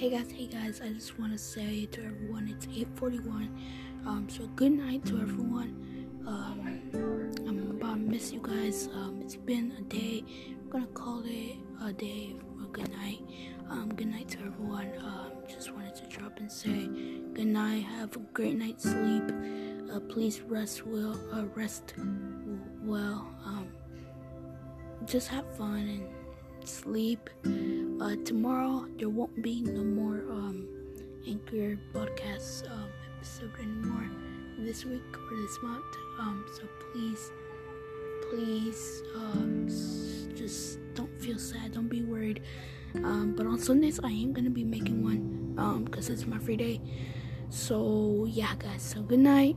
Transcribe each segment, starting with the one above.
Hey guys, hey guys, I just want to say to everyone it's 8:41. Um, so good night to everyone. Um, I'm about to miss you guys. Um, it's been a day. I'm gonna call it a day good night. Um, good night to everyone. Um, just wanted to drop and say good night. Have a great night's sleep. Uh, please rest well. Uh, rest well. Um, just have fun and sleep. Uh, tomorrow there won't be no more um, anchor podcast um, episode anymore this week or this month. Um, so please, please, um, just don't feel sad. Don't be worried. Um, but on Sundays I am gonna be making one um, because it's my free day. So yeah, guys. So good night.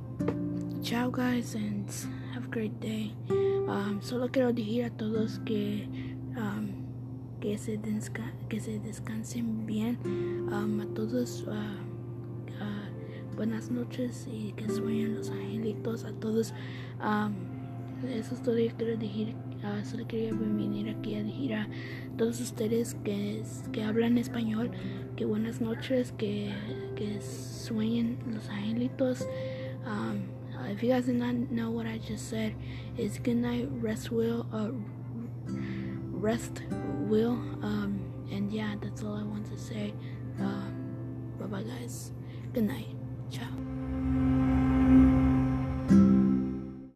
Ciao, guys, and have a great day. Um, solo quiero decir a todos que um, que se desca que se descansen bien. Um, a todos uh, uh, buenas noches y que sueñen los angelitos. A todos um, eso es todo que quiero decir. Ah, solo quería venir aquí a decir a todos ustedes que, que hablan español que buenas noches, que, que sueñen los angelitos. Um, uh, if you guys did not know what I just said, it's good night, rest well, uh, rest will, um, and yeah, that's all I want to say. Um, bye bye, guys. Good night. Ciao.